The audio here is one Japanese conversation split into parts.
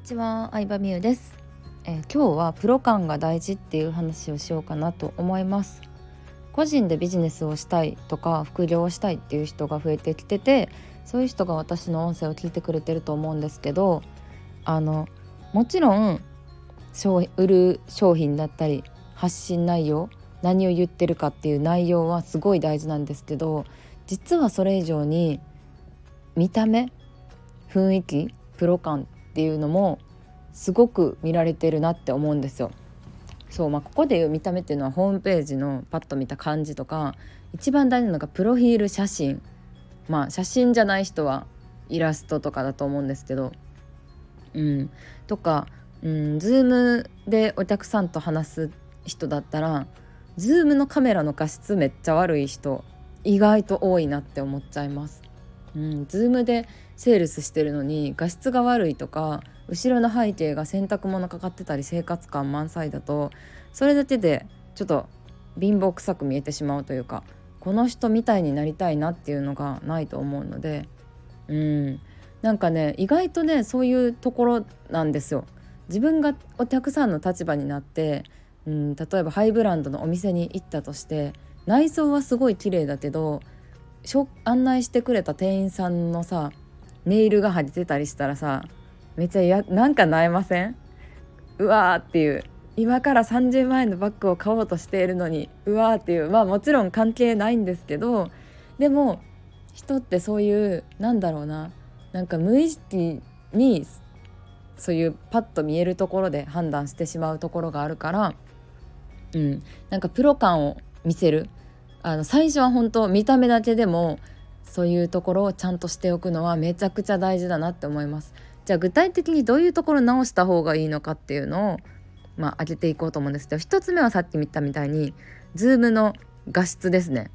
にちは、相葉美優です、えー、今日はプロ感が大事っていう話をしようかなと思います。個人でビジネスをしたいとか副業をしたいっていう人が増えてきててそういう人が私の音声を聞いてくれてると思うんですけどあのもちろん売る商品だったり発信内容何を言ってるかっていう内容はすごい大事なんですけど実はそれ以上に見た目雰囲気プロ感っていうのもすごく見られてるなって思うんですよ。そうまあ、ここでいう見た目っていうのはホームページのパッと見た感じとか一番大事なのがプロフィール写真まあ写真じゃない人はイラストとかだと思うんですけどうんとかうんズームでお客さんと話す人だったらズームのカメラの画質めっちゃ悪い人意外と多いなって思っちゃいます。うん、 Zoom でセールスしてるのに画質が悪いとか後ろの背景が洗濯物かかってたり生活感満載だとそれだけでちょっと貧乏くさく見えてしまうというかこの人みたいになりたいなっていうのがないと思うのでうんなんかね意外とねそういうところなんですよ。自分がお客さんの立場になって、うん、例えばハイブランドのお店に行ったとして内装はすごい綺麗だけど案内してくれた店員さんのさネイルが貼れてたりしたらさめっちゃやなんかなえません？うわーっていう。今から30万円のバッグを買おうとしているのにうわーっていう。まあもちろん関係ないんですけどでも人ってそういうなんだろうななんか無意識にそういうパッと見えるところで判断してしまうところがあるから、うん、なんかプロ感を見せる。あの最初は本当見た目だけでもそういうところをちゃんとしておくのはめちゃくちゃ大事だなって思います。じゃあ具体的にどういうところ直した方がいいのかっていうのをまあ上げていこうと思うんですけど1つ目はさっき見たみたいに Zoom の画質ですね。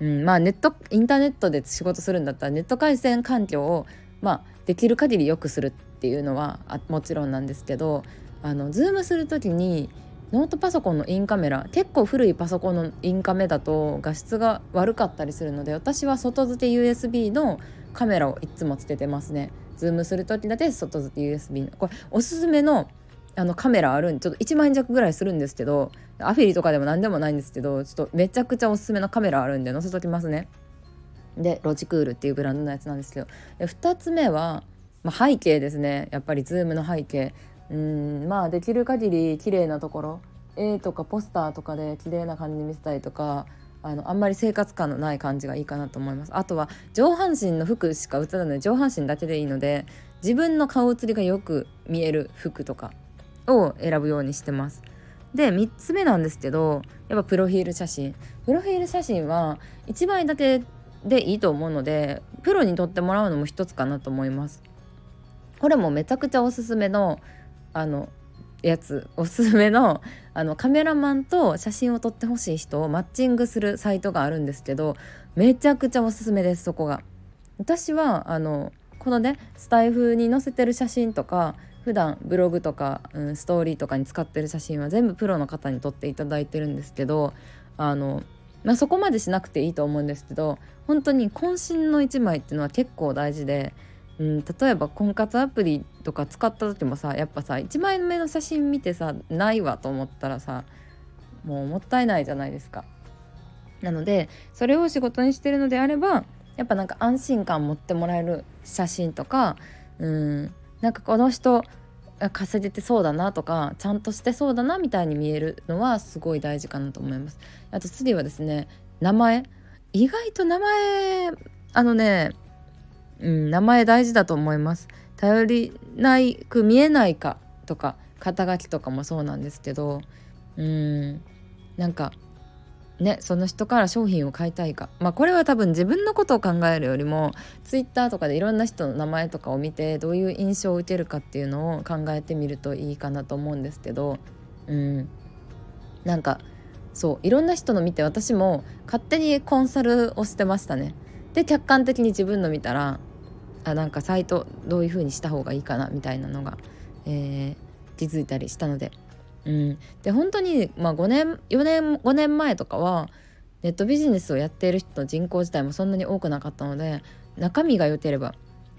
うん、まあネットインターネットで仕事するんだったらネット回線環境をまあできる限り良くするっていうのはもちろんなんですけどあの Zoom する時にノートパソコンのインカメラ結構古いパソコンのインカメだと画質が悪かったりするので私は外付け USB のカメラをいつもつけてますね。 Zoom する時だけ外付け USB の。これおすすめのあのカメラあるんちょっと1万円弱ぐらいするんですけどアフィリとかでも何でもないんですけどちょっとめちゃくちゃおすすめのカメラあるんで載せときますね。でロジクールっていうブランドのやつなんですけど。2つ目は、まあ、背景ですね。やっぱり Zoom の背景。うんまあできる限り綺麗なところ絵とかポスターとかで綺麗な感じに見せたりとかあのあんまり生活感のない感じがいいかなと思います。あとは上半身の服しか映らない。上半身だけでいいので自分の顔写りがよく見える服とかを選ぶようにしてます。で3つ目なんですけどやっぱプロフィール写真。プロフィール写真は1枚だけでいいと思うのでプロに撮ってもらうのも一つかなと思います。これもめちゃくちゃおすすめのあのやつおすすめの あのカメラマンと写真を撮ってほしい人をマッチングするサイトがあるんですけどめちゃくちゃおすすめですそこが。私はあのこのねスタイフに載せてる写真とか普段ブログとか、うん、ストーリーとかに使ってる写真は全部プロの方に撮っていただいてるんですけどあの、まあ、そこまでしなくていいと思うんですけど本当に渾身の一枚っていうのは結構大事でうん、例えば婚活アプリとか使った時もさやっぱさ1枚目の写真見てさないわと思ったらさもうもったいないじゃないですか。なのでそれを仕事にしてるのであればやっぱなんか安心感持ってもらえる写真とかうんなんかこの人稼げてそうだなとかちゃんとしてそうだなみたいに見えるのはすごい大事かなと思います。あと次はですね名前意外と名前あのねうん、名前大事だと思います頼りないく見えないかとか肩書きとかもそうなんですけどうんなんかねその人から商品を買いたいかまあこれは多分自分のことを考えるよりもツイッターとかでいろんな人の名前とかを見てどういう印象を受けるかっていうのを考えてみるといいかなと思うんですけどうんなんかそういろんな人の見て私も勝手にコンサルをしてましたね。で客観的に自分の見たらあなんかサイトどういう風にした方がいいかなみたいなのが、えー、気づいたりしたので、うん、で本当に、まあ、5年4年5年前とかはネットビジネスをやっている人の人口自体もそんなに多くなかったので中身が良ければ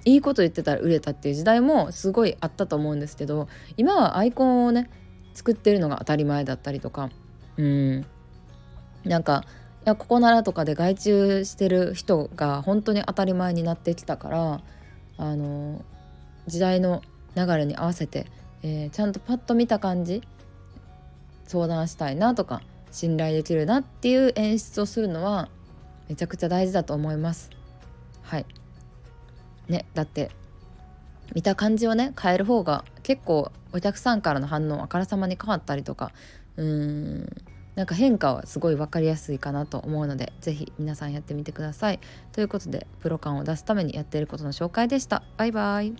いいこと言ってたら売れたっていう時代もすごいあったと思うんですけど今はアイコンをね作ってるのが当たり前だったりとか。うん。なんかいやここならとかで外注してる人が本当に当たり前になってきたからあの時代の流れに合わせて、えー、ちゃんとパッと見た感じ相談したいなとか信頼できるなっていう演出をするのはめちゃくちゃ大事だと思います。はいねだって見た感じをね変える方が結構お客さんからの反応あからさまに変わったりとかうーんなんか変化はすごい分かりやすいかなと思うので是非皆さんやってみてください。ということでプロ感を出すためにやっていることの紹介でした。バイバイ